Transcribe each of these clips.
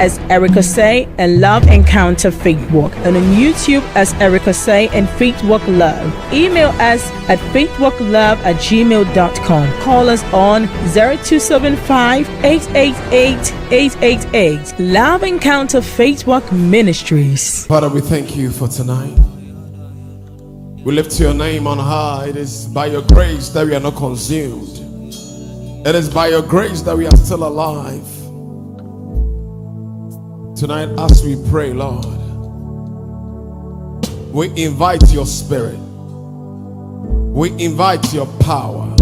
as Erica Say and Love Encounter Walk, and on YouTube as Erica Say and Walk Love. Email us at faithwalklove at gmail.com. Call us on 0275 888 888. Love Encounter Walk Ministries. Father, we thank you for tonight. We lift your name on high. It is by your grace that we are not consumed. It is by your grace that we are still alive. Tonight, as we pray, Lord, we invite your spirit. We invite your power.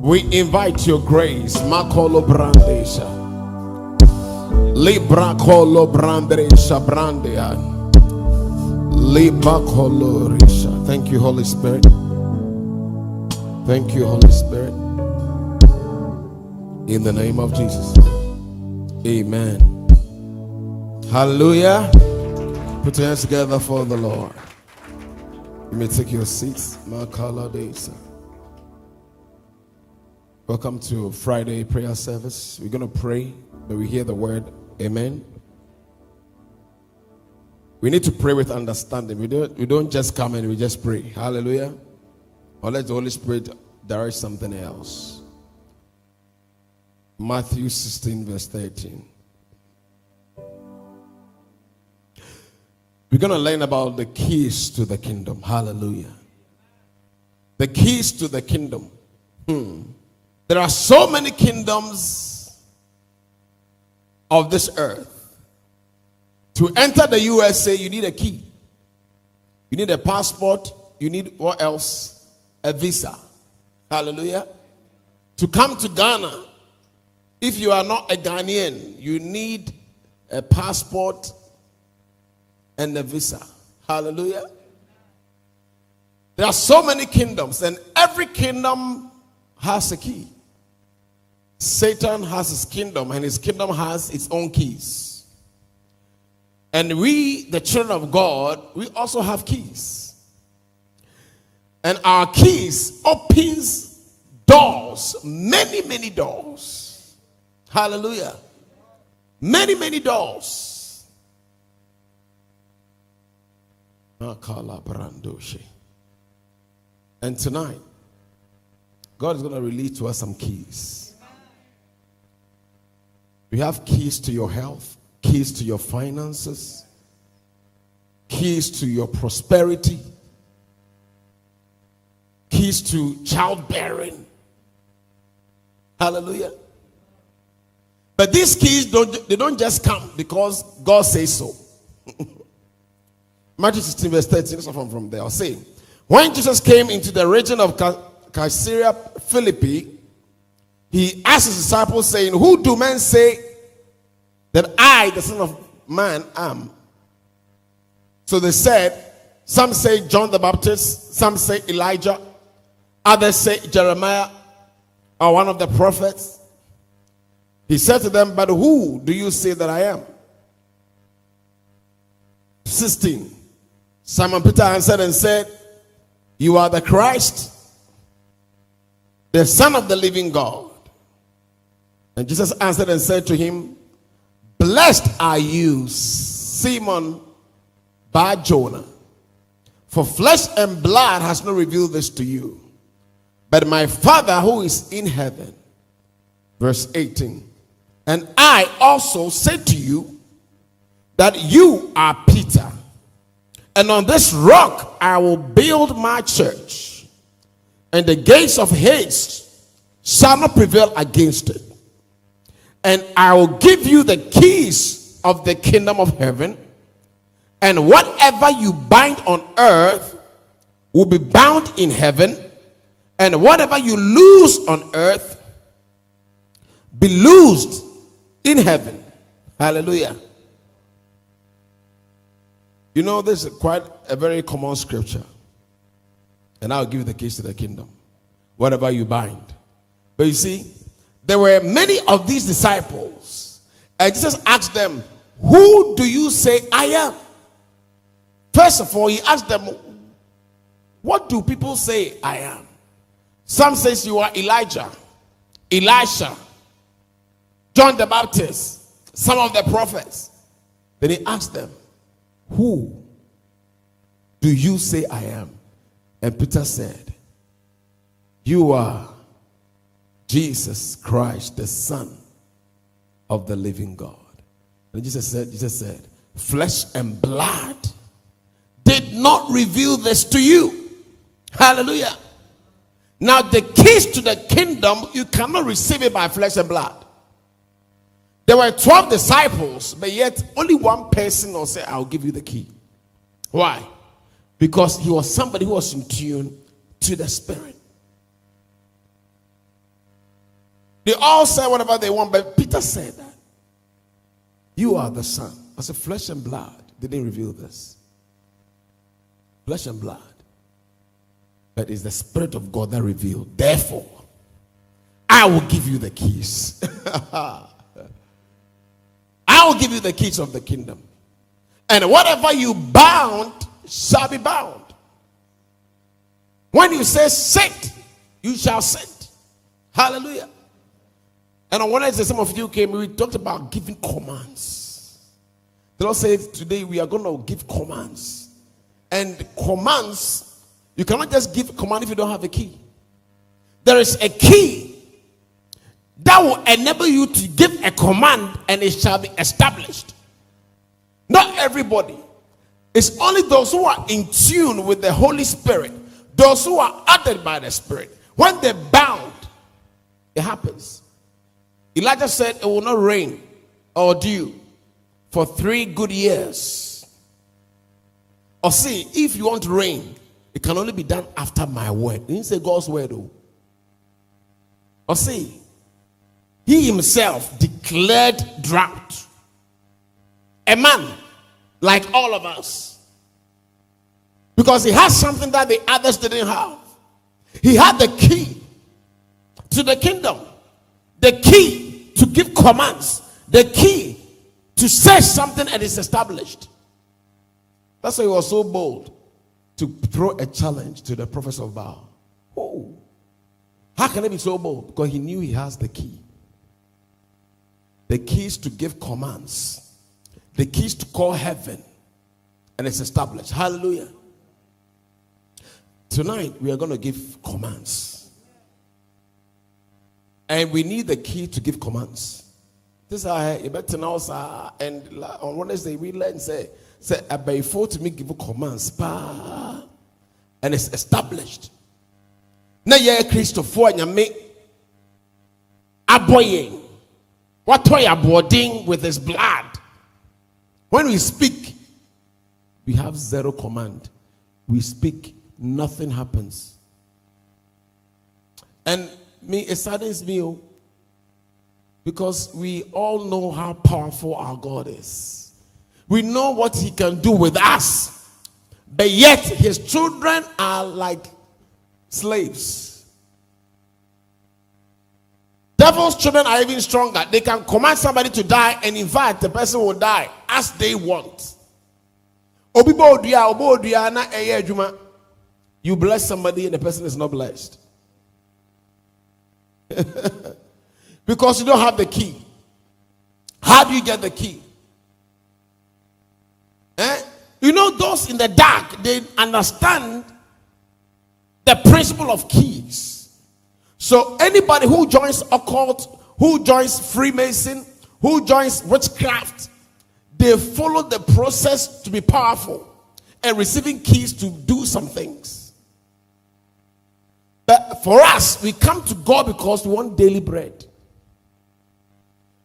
We invite your grace. Makolo brandesha. Libra kolo brandesha brandia. Libra kolo risha. Thank you, Holy Spirit. Thank you, Holy Spirit. In the name of Jesus. Amen. Hallelujah. Put your hands together for the Lord. You may take your seats. Welcome to Friday prayer service. We're going to pray, but we hear the word Amen. We need to pray with understanding. We don't, we don't just come and we just pray. Hallelujah. Or let the Holy Spirit direct something else. Matthew 16, verse 13. We're going to learn about the keys to the kingdom. Hallelujah. The keys to the kingdom. Hmm. There are so many kingdoms of this earth. To enter the USA, you need a key. You need a passport. You need what else? A visa. Hallelujah. To come to Ghana, if you are not a Ghanaian, you need a passport and a visa. Hallelujah. There are so many kingdoms, and every kingdom has a key. Satan has his kingdom, and his kingdom has its own keys. And we, the children of God, we also have keys. And our keys opens doors, many, many doors. Hallelujah. Many, many doors. And tonight, God is going to release to us some keys. We have keys to your health, keys to your finances, keys to your prosperity, keys to childbearing. Hallelujah. But these keys don't they don't just come because God says so. Matthew 16, verse 13, that's from, from there. I'll say, when Jesus came into the region of Caesarea Philippi, he asked his disciples, saying, Who do men say that I, the Son of Man, am? So they said, Some say John the Baptist, some say Elijah, others say Jeremiah or one of the prophets. He said to them, But who do you say that I am? 16. Simon Peter answered and said, You are the Christ, the Son of the living God. And Jesus answered and said to him, Blessed are you, Simon Bar Jonah, for flesh and blood has not revealed this to you, but my Father who is in heaven. Verse 18. And I also say to you that you are Peter, and on this rock I will build my church, and the gates of Hades shall not prevail against it. And I will give you the keys of the kingdom of heaven, and whatever you bind on earth will be bound in heaven, And whatever you lose on earth, be loosed in heaven. Hallelujah. You know, this is quite a very common scripture. And I'll give the keys to the kingdom. Whatever you bind. But you see, there were many of these disciples. And Jesus asked them, Who do you say I am? First of all, he asked them, What do people say I am? Some says you are Elijah, Elisha, John the Baptist, some of the prophets. Then he asked them, Who do you say I am? And Peter said, You are Jesus Christ, the Son of the living God. And Jesus said, Jesus said, Flesh and blood did not reveal this to you. Hallelujah. Now, the keys to the kingdom, you cannot receive it by flesh and blood. There were 12 disciples, but yet only one person will say, I'll give you the key. Why? Because he was somebody who was in tune to the Spirit. They all said whatever they want, but Peter said that. You are the Son. I said, flesh and blood didn't reveal this. Flesh and blood. But it's the Spirit of God that revealed. Therefore, I will give you the keys. I will give you the keys of the kingdom. And whatever you bound shall be bound. When you say sit, you shall sit. Hallelujah. And on Wednesday, some of you came, we talked about giving commands. The Lord said, Today we are going to give commands. And commands, you cannot just give command if you don't have a key. There is a key that will enable you to give a command and it shall be established. Not everybody. It's only those who are in tune with the Holy Spirit, those who are uttered by the Spirit. When they're bound, it happens. Elijah said it will not rain or dew for three good years. Or see, if you want rain, it can only be done after my word. He didn't say God's word, though. Or see, he himself declared drought. A man like all of us. Because he has something that the others didn't have. He had the key to the kingdom, the key to give commands, the key to say something and it's established. That's why he was so bold to throw a challenge to the prophets of Baal. Oh, how can he be so bold? Because he knew he has the key. The keys to give commands, the keys to call heaven, and it's established. Hallelujah. Tonight, we are going to give commands. And we need the key to give commands. This is you better know, sir. And on Wednesday, we learn say, say, before to me give commands, and it's established. Na ye Christopher nyame aboying. What toy aboarding with his blood? When we speak, we have zero command. We speak, nothing happens. And me, it saddens me oh, because we all know how powerful our God is. We know what He can do with us, but yet His children are like slaves. Devil's children are even stronger. They can command somebody to die, and in fact, the person will die as they want. You bless somebody, and the person is not blessed. because you don't have the key. How do you get the key? Eh? You know, those in the dark, they understand the principle of keys. So anybody who joins occult, who joins Freemason, who joins witchcraft, they follow the process to be powerful and receiving keys to do some things. But for us, we come to God because we want daily bread.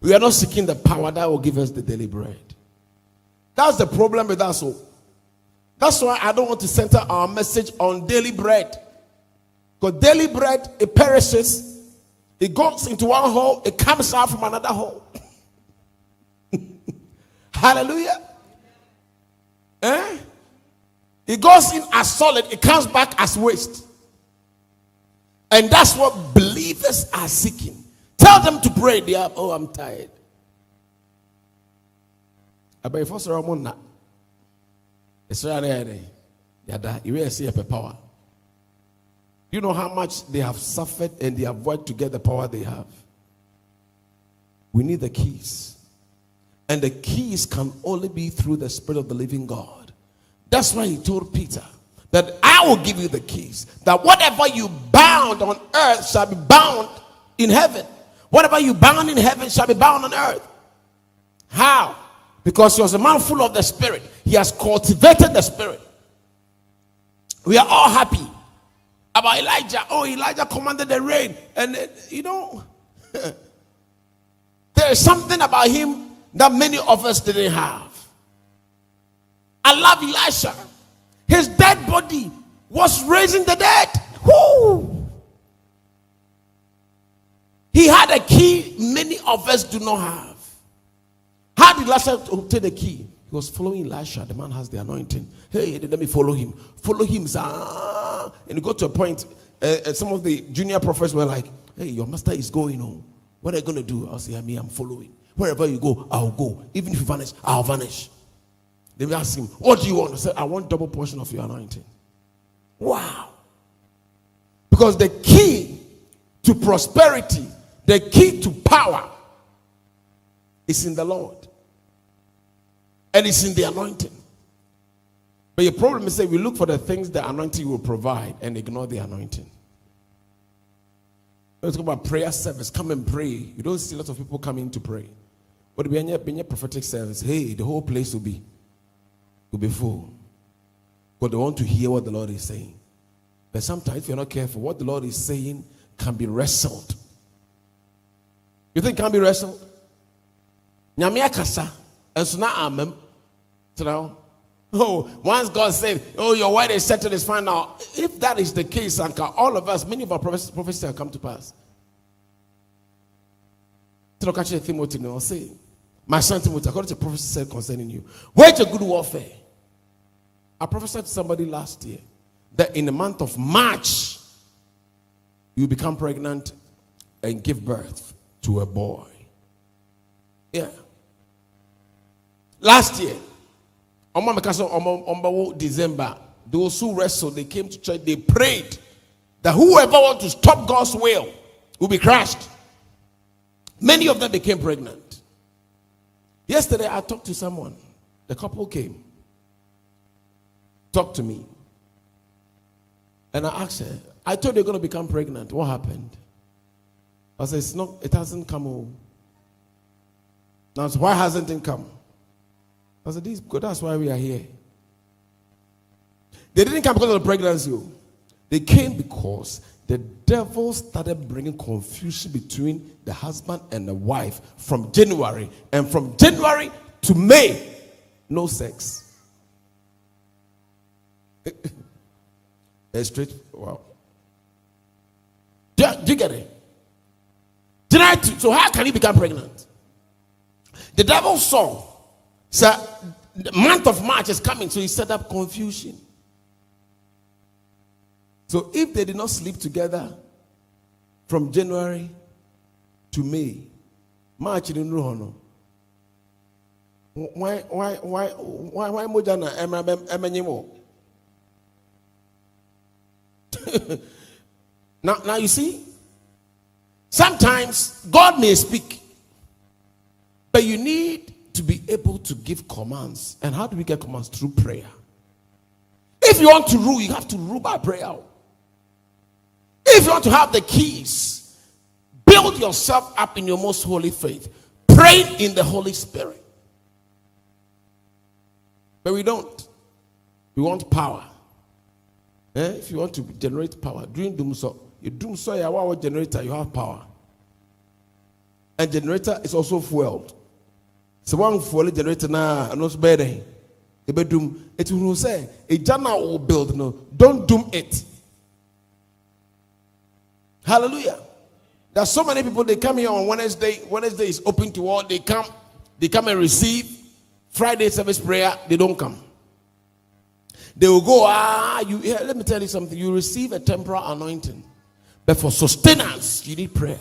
We are not seeking the power that will give us the daily bread. That's the problem with us. All. That's why I don't want to center our message on daily bread. Because daily bread, it perishes. It goes into one hole, it comes out from another hole. Hallelujah. Eh? It goes in as solid, it comes back as waste. And that's what believers are seeking. Tell them to pray. They are, oh, I'm tired. About first Ramona. It's right Yada, you see a power. You know how much they have suffered and they have worked to get the power they have. We need the keys. And the keys can only be through the Spirit of the living God. That's why he told Peter that I will give you the keys. That whatever you bound on earth shall be bound in heaven. Whatever you bound in heaven shall be bound on earth. How? Because he was a man full of the Spirit. He has cultivated the Spirit. We are all happy about Elijah. Oh, Elijah commanded the rain. And, uh, you know, there is something about him that many of us didn't have. I love Elisha. His dead body was raising the dead. Whoo! He had a key many of us do not have. How did Elisha obtain the key? He was following Elisha. The man has the anointing. Hey, let me follow him. Follow him. And he got to a point, uh, some of the junior prophets were like, Hey, your master is going home. What are you going to do? I'll say, I mean, I'm following. Wherever you go, I'll go. Even if you vanish, I'll vanish. They will ask him, What do you want? He said, I want double portion of your anointing. Wow. Because the key to prosperity, the key to power is in the Lord. And it's in the anointing. But your problem is that we look for the things the anointing will provide and ignore the anointing. Let's talk about prayer service. Come and pray. You don't see a lot of people coming to pray. But when you're prophetic service, hey, the whole place will be will be full. Because they want to hear what the Lord is saying. But sometimes, if you're not careful, what the Lord is saying can be wrestled. You think can be wrestled? Nyame akasa, enso na amem. Oh, once God said, "Oh, your word is settled, is fine now." If that is the case, Anka, all of us, many of our prophecies have come to pass. Timothy, no, say, my son Timothy, according to prophecy said concerning you, wage a good warfare. I prophesied to somebody last year that in the month of March, you become pregnant and give birth to a boy. Yeah. Last year, December, those who wrestled, they came to church, they prayed that whoever wants to stop God's will will be crushed. Many of them became pregnant. Yesterday, I talked to someone. The couple came, talked to me, and I asked her, I told you you're going to become pregnant. What happened? I said, it's not, it hasn't come home. Now, why hasn't it come? I said, this, that's why we are here. They didn't come because of the pregnancy. They came because the devil started bringing confusion between the husband and the wife from January. And from January to May, no sex. A straight, wow. Do you, do you get it? so how can he become pregnant? The devil saw so the month of March is coming, so he set up confusion. So if they did not sleep together from January to May, March didn't know. Why why why why why moja na emenyimo? Now now you see, sometimes God may speak, but you need to be able to give commands. And how do we get commands? Through prayer. If you want to rule, you have to rule by prayer. If you want to have the keys, build yourself up in your most holy faith. Pray in the Holy Spirit. But we don't. We want power. Eh? If you want to generate power, doing doom so, you doom so, you generator, you have power. And generator is also fueled sɛ woamfoɔle generator no a ɛno nso bɛyɛ dɛn ɛbɛdum ɛti hunu sɛ ɛgya no a wo build no don't doom it Hallelujah. There's so many people, they come here on Wednesday. Wednesday is open to all. They come, they come and receive. Friday service prayer, they don't come. They will go, ah, you yeah, let me tell you something. You receive a temporal anointing. But for sustenance, you need prayer.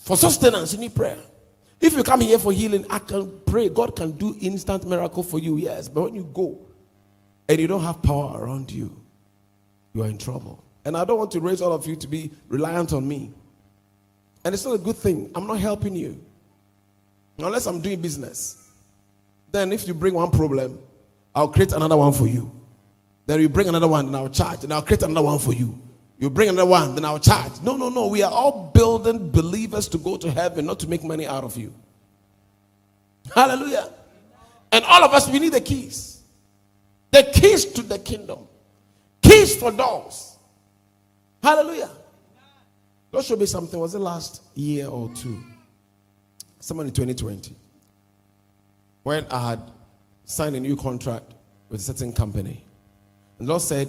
For sustenance, you need prayer. If you come here for healing, I can pray. God can do instant miracle for you, yes. But when you go and you don't have power around you, you are in trouble. And I don't want to raise all of you to be reliant on me. And it's not a good thing. I'm not helping you. Unless I'm doing business. Then if you bring one problem, I'll create another one for you. Then you bring another one, and I'll charge, and I'll create another one for you. You bring another one, then I'll charge. No, no, no. We are all building believers to go to heaven, not to make money out of you. Hallelujah. And all of us, we need the keys. The keys to the kingdom. Keys for doors. Hallelujah. God showed me something. Was it last year or two? Someone in 2020. When I had signed a new contract with a certain company. And the Lord said,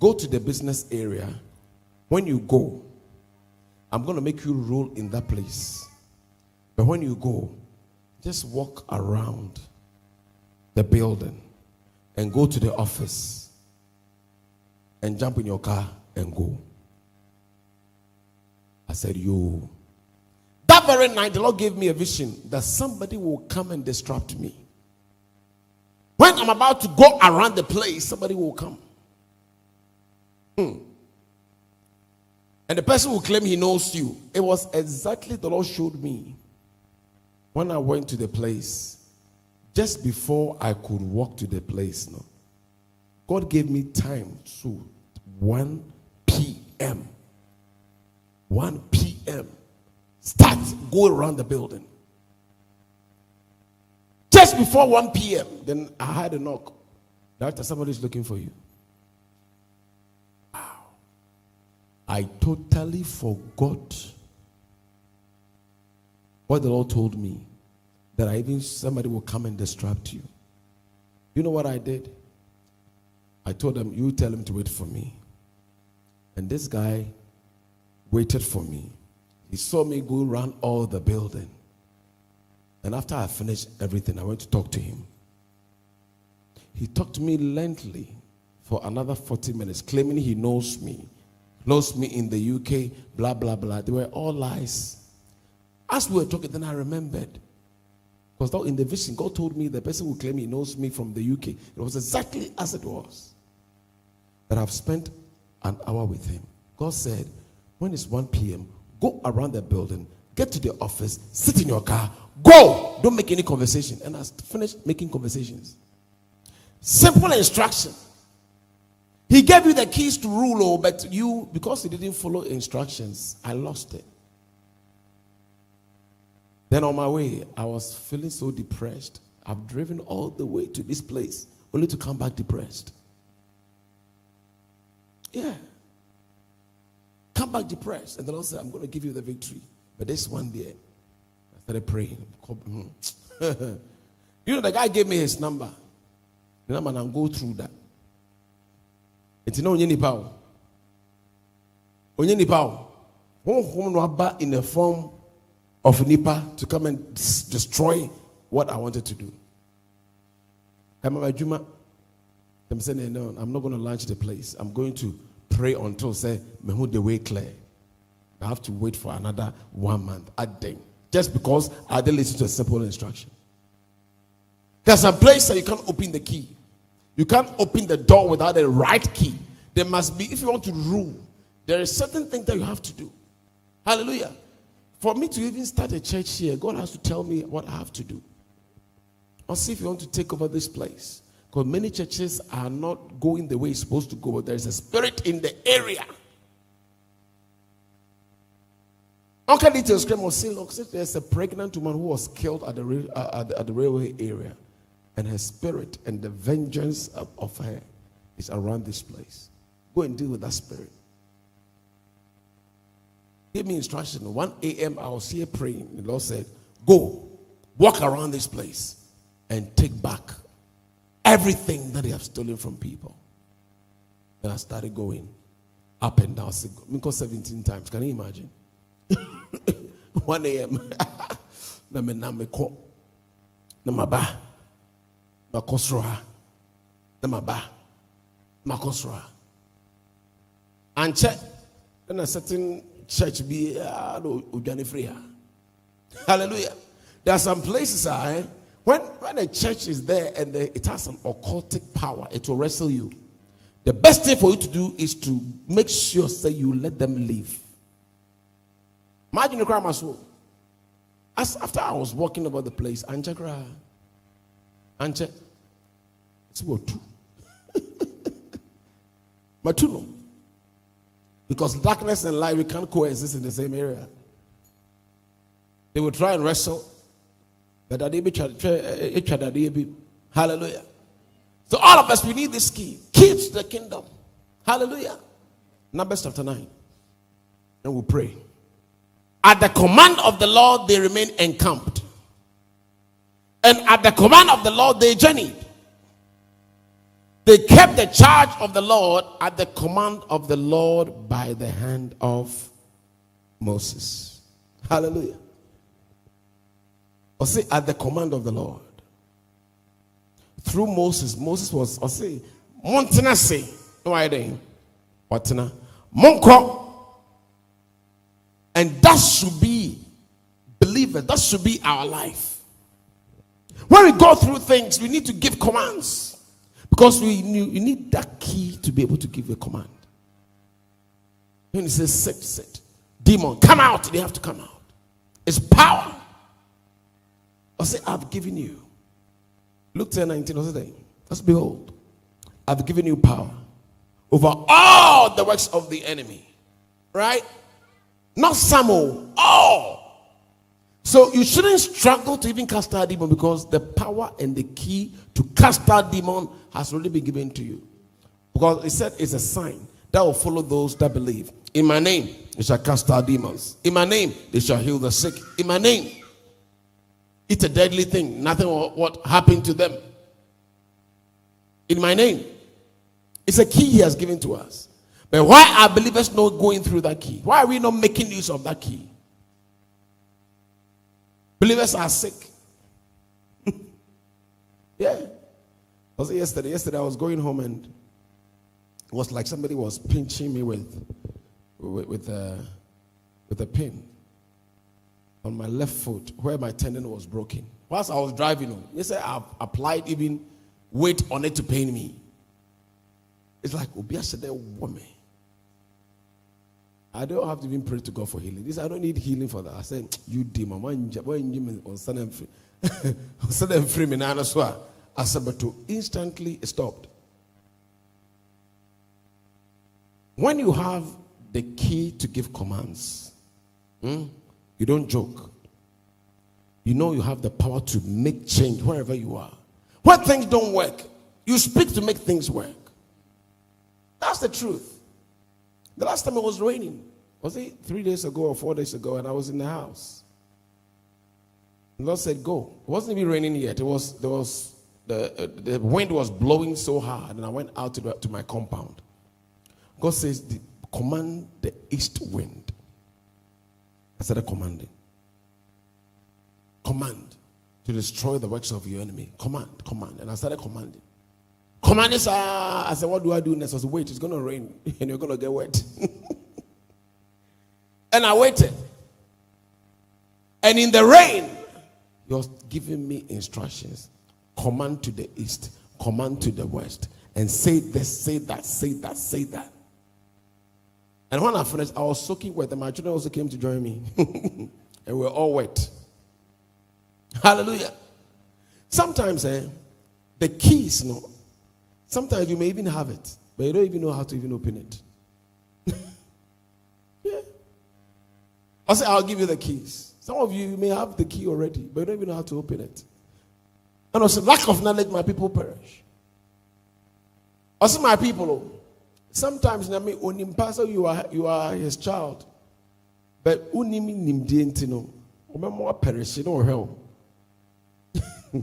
Go to the business area. When you go, I'm going to make you rule in that place. But when you go, just walk around the building and go to the office and jump in your car and go. I said, You. That very night, the Lord gave me a vision that somebody will come and disrupt me. When I'm about to go around the place, somebody will come. Hmm. And the person will claim he knows you. It was exactly the Lord showed me when I went to the place. Just before I could walk to the place, no, God gave me time to 1 p.m. 1 p.m. Start go around the building. Just before 1 p.m., then I had a knock. Doctor, somebody's looking for you. Wow. I totally forgot what the Lord told me that I even somebody will come and disrupt you. You know what I did? I told them, You tell him to wait for me. And this guy waited for me. He saw me go around all the building. And after I finished everything, I went to talk to him. He talked to me lengthily for another 40 minutes, claiming he knows me, knows me in the UK, blah, blah, blah. They were all lies. As we were talking, then I remembered. Because though in the vision, God told me the person who claimed he knows me from the UK. It was exactly as it was. That I've spent an hour with him. God said, when it's 1 p.m., go around the building, get to the office, sit in your car, go. Don't make any conversation. And I finished making conversations. Simple instruction. He gave you the keys to rule, oh, but you, because you didn't follow instructions, I lost it. Then on my way, I was feeling so depressed. I've driven all the way to this place only to come back depressed. Yeah. Come back depressed. And the Lord said, I'm going to give you the victory. But this one day, I started praying. Hmm. you know, the guy gave me his number. The number and I'll go through that. It's no onye nipa o. Onye nipa o. Honhom no in the form of nipa to come and destroy what I wanted to do. I'm saying, no, I'm not going to launch the place. I'm going to pray until say, me the way clear. I have to wait for another one month at day. Just because I didn't listen to a simple instruction. There's a place that you can't open the key. You can't open the door without the right key. There must be, if you want to rule, there is certain things that you have to do. Hallelujah. For me to even start a church here, God has to tell me what I have to do. Or see if you want to take over this place. Because many churches are not going the way it's supposed to go, but there's a spirit in the area. Uncle Details came or say, look, there's a pregnant woman who was killed at the, uh, at, the, at the railway area, and her spirit and the vengeance of, of her is around this place. Go and deal with that spirit. Give me instruction. 1 a.m. I was here praying. The Lord said, Go, walk around this place and take back everything that they have stolen from people. And I started going. up and down. Because 17 times. Can you imagine? 1 a.m. na me na me kɔ na ba ma kɔ ha na ma ba ma kɔ soro ha ankyɛ ɛna certain church bi a na odwane ha hallelujah. There are some places ah eh, when when a church is there and the, it has an occultic power it will wrestle you. The best thing for you to do is to make sure that you let them leave imagine the crime as well. As after I was walking about the place, Anja Anja, it's what two. Matuno. Because darkness and light, we can't coexist in the same area. They will try and wrestle. But that they eh, be Hallelujah. So all of us, we need this key. keeps the kingdom. Hallelujah. Numbers chapter 9. And we'll pray. At the command of the Lord, they remain encamped. And at the command of the Lord, they journeyed. They kept the charge of the Lord at the command of the Lord by the hand of Moses. Hallelujah. Or say, at the command of the Lord. Through Moses, Moses was, or say, Montana why they? Whatana? Monko and that should be believers, that should be our life. When we go through things, we need to give commands because we need, you need that key to be able to give a command. When he says, sit, sit, demon, come out, they have to come out. It's power. I say, I've given you. Luke 10 19, what's it Let's behold, I've given you power over all the works of the enemy. Right? Not some, all. So you shouldn't struggle to even cast out demon because the power and the key to cast out demon has already been given to you. Because it said it's a sign that will follow those that believe. In my name, they shall cast out demons. In my name, they shall heal the sick. In my name, it's a deadly thing. Nothing what happened to them. In my name, it's a key he has given to us. But why are believers not going through that key? Why are we not making use of that key? Believers are sick. yeah. Was yesterday? Yesterday I was going home and it was like somebody was pinching me with with, with a with a pin on my left foot where my tendon was broken. Whilst I was driving home, they said I applied even weight on it to pain me. It's like Obia said that woman. I don't have to even pray to God for healing. This I don't need healing for that. I said, you demon, why you on Sunday free? Sunday free me as well. I said, but to instantly stopped. When you have the key to give commands, hmm, you don't joke. You know you have the power to make change wherever you are. When things don't work, you speak to make things work. That's the truth. The last time it was raining, was it three days ago or four days ago, and I was in the house. The Lord said, Go. It wasn't even raining yet. It was there was the, uh, the wind was blowing so hard, and I went out to, the, to my compound. God says, Command the east wind. I started commanding. Command to destroy the works of your enemy. Command, command. And I started commanding. Commanders, uh, I said, What do I do next? I said, Wait, it's going to rain and you're going to get wet. and I waited. And in the rain, he was giving me instructions command to the east, command to the west, and say this, say that, say that, say that. And when I finished, I was soaking wet, and my children also came to join me. and we we're all wet. Hallelujah. Sometimes eh, the keys, you know, Sometimes you may even have it, but you don't even know how to even open it. yeah. I say, I'll give you the keys. Some of you may have the key already, but you don't even know how to open it. And also, lack of knowledge, my people perish. Also, my people, oh, sometimes I mean, you are you are his child, but unimi nimdientino, remember perish, you know hell.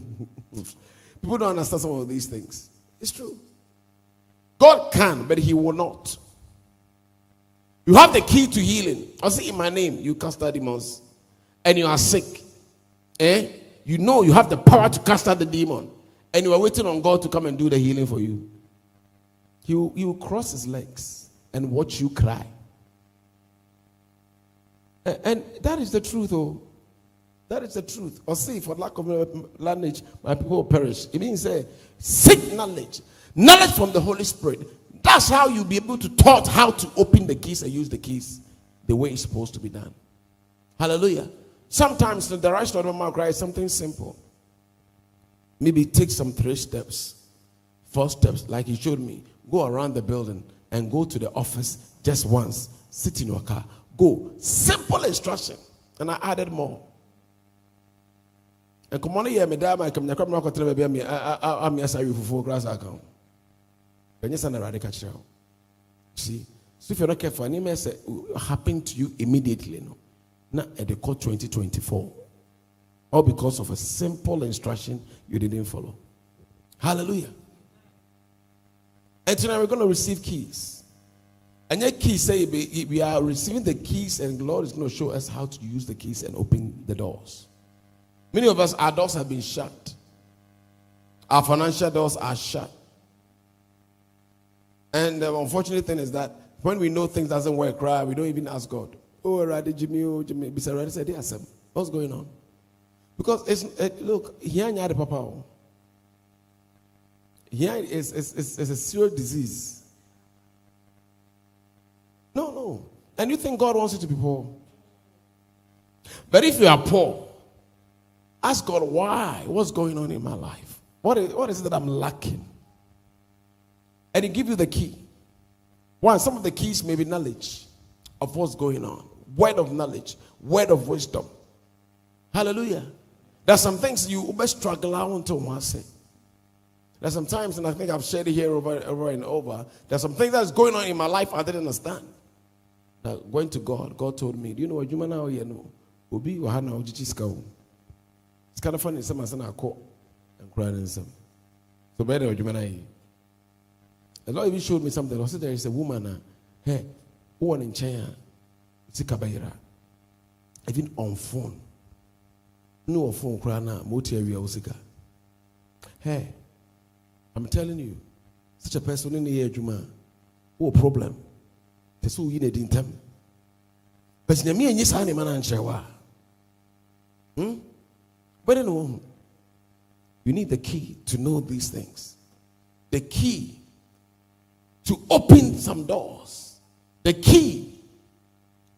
People don't understand some of these things. It's true. God can, but He will not. You have the key to healing. I say, in my name, you cast out demons, and you are sick. Eh? You know you have the power to cast out the demon, and you are waiting on God to come and do the healing for you. He will, he will cross his legs and watch you cry. And, that is the truth, oh. That is the truth. Or see, for lack of knowledge, my people perish. It means say, seek knowledge. Knowledge from the Holy Spirit. That's how you'll be able to taught how to open the keys and use the keys the way it's supposed to be done. Hallelujah. Sometimes the direction of the mouth cry is something simple. Maybe take some three steps, four steps, like he showed me. Go around the building and go to the office just once. Sit in your car. Go. Simple instruction. And I added more. Come on here, me da my come nyakwa me akotre be me am yasa wi fufu class account. Benye sana rade ka kire See, so if you're not careful, any mess oh, happen to you immediately, no. At the call 2024. All because of a simple instruction you didn't follow. Hallelujah. And tonight we're going to receive keys. And your keys say we are receiving the keys, and Lord is going to show us how to use the keys and open the doors. Many of us, our doors have been shut. Our financial doors are shut. And the unfortunate thing is that when we know things doesn't work right, we don't even ask God. Oh, Radi Jimmy, oh, Jimmy, Bisa said, yes, what's going on? Because it's, it, look, here the papa. Oh. Here is, is, is a serious disease. No, no. And you think God wants you to be poor. But if you are poor, Ask God, why? What's going on in my life? What is, what is it that I'm lacking? And He give you the key. One, some of the keys may be knowledge of what's going on, word of knowledge, word of wisdom. Hallelujah. There's some things you best struggle out to once. There's some times, and I think I've shared it here over, over and over. There's some things that's going on in my life I didn't understand. Now, going to God, God told me, Do you know what you know? You know, Obi Wahana Ojichiska sika no fa ne nsɛm asa na akɔ nkura ne nsɛm. So bɛyɛ dɛ ɔdwuma no ayɛ. The lord even showed me something. Ɔsɛ there is a woman a hɛ wowɔ ne nkyɛn a sika bɛyera. Even on phone. Ne wɔ phone koraa no a ma awia wo sika. Hey i'm telling you such a person ne ne yɛ adwuma a wowɔ problem. Pɛ sɛ woyi no adi ntam but nyame anyi saa nneɛma no ankyerɛ wo a hmm? But anyway, you need the key to know these things. The key to open some doors. The key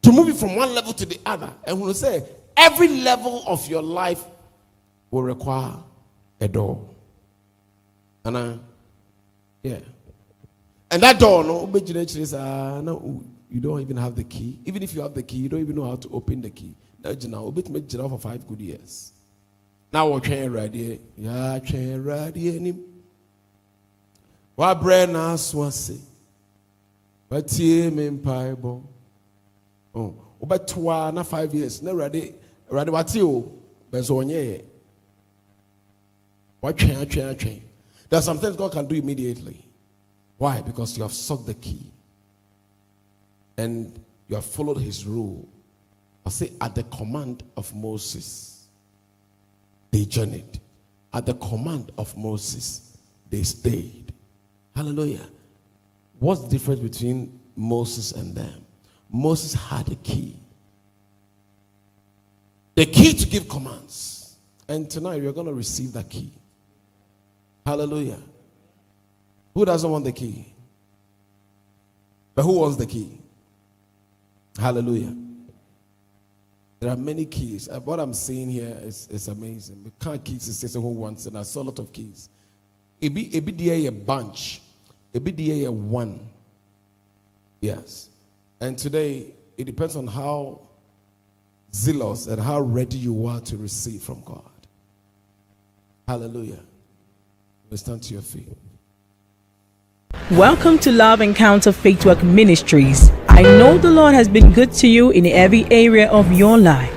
to move it from one level to the other. And when we say every level of your life will require a door. And uh, yeah. And that door, no, no, you don't even have the key. Even if you have the key, you don't even know how to open the key. Now, for five good years na wɔtwɛn awurade yɛatwɛn awurade anim wabrɛ n'aso ase watie oh, wobɛtoa na five years. Na awurade awurade wate o. Bɛsɛ ɔnyɛɛ watwɛn atwɛn atwɛn there are some things God can do immediately. Why? Because you have sought the key. And you have followed his rule. I say at the command of Moses they journeyed. At the command of Moses, they stayed. Hallelujah. What's the difference between Moses and them? Moses had a key. The key to give commands. And tonight we're going to receive that key. Hallelujah. Who doesn't want the key? But who wants the key? Hallelujah. There are many keys. Uh, what I'm seeing here is, is amazing. We can't keys is who wants it. I saw a lot of keys. It be a bunch. It be a one. Yes. And today it depends on how zealous and how ready you are to receive from God. Hallelujah. We stand to your feet. Welcome to Love Encounter Faith Walk Ministries. I know the Lord has been good to you in every area of your life.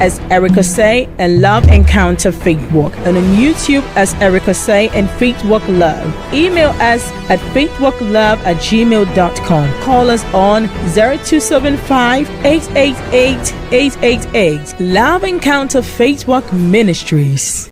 as Erica Say and Love Encounter Faith Walk, and on YouTube as Erica Say and Faith Walk Love. Email us at faithwalklove at gmail.com. Call us on 0275 888 888. Love Encounter Faith Walk Ministries.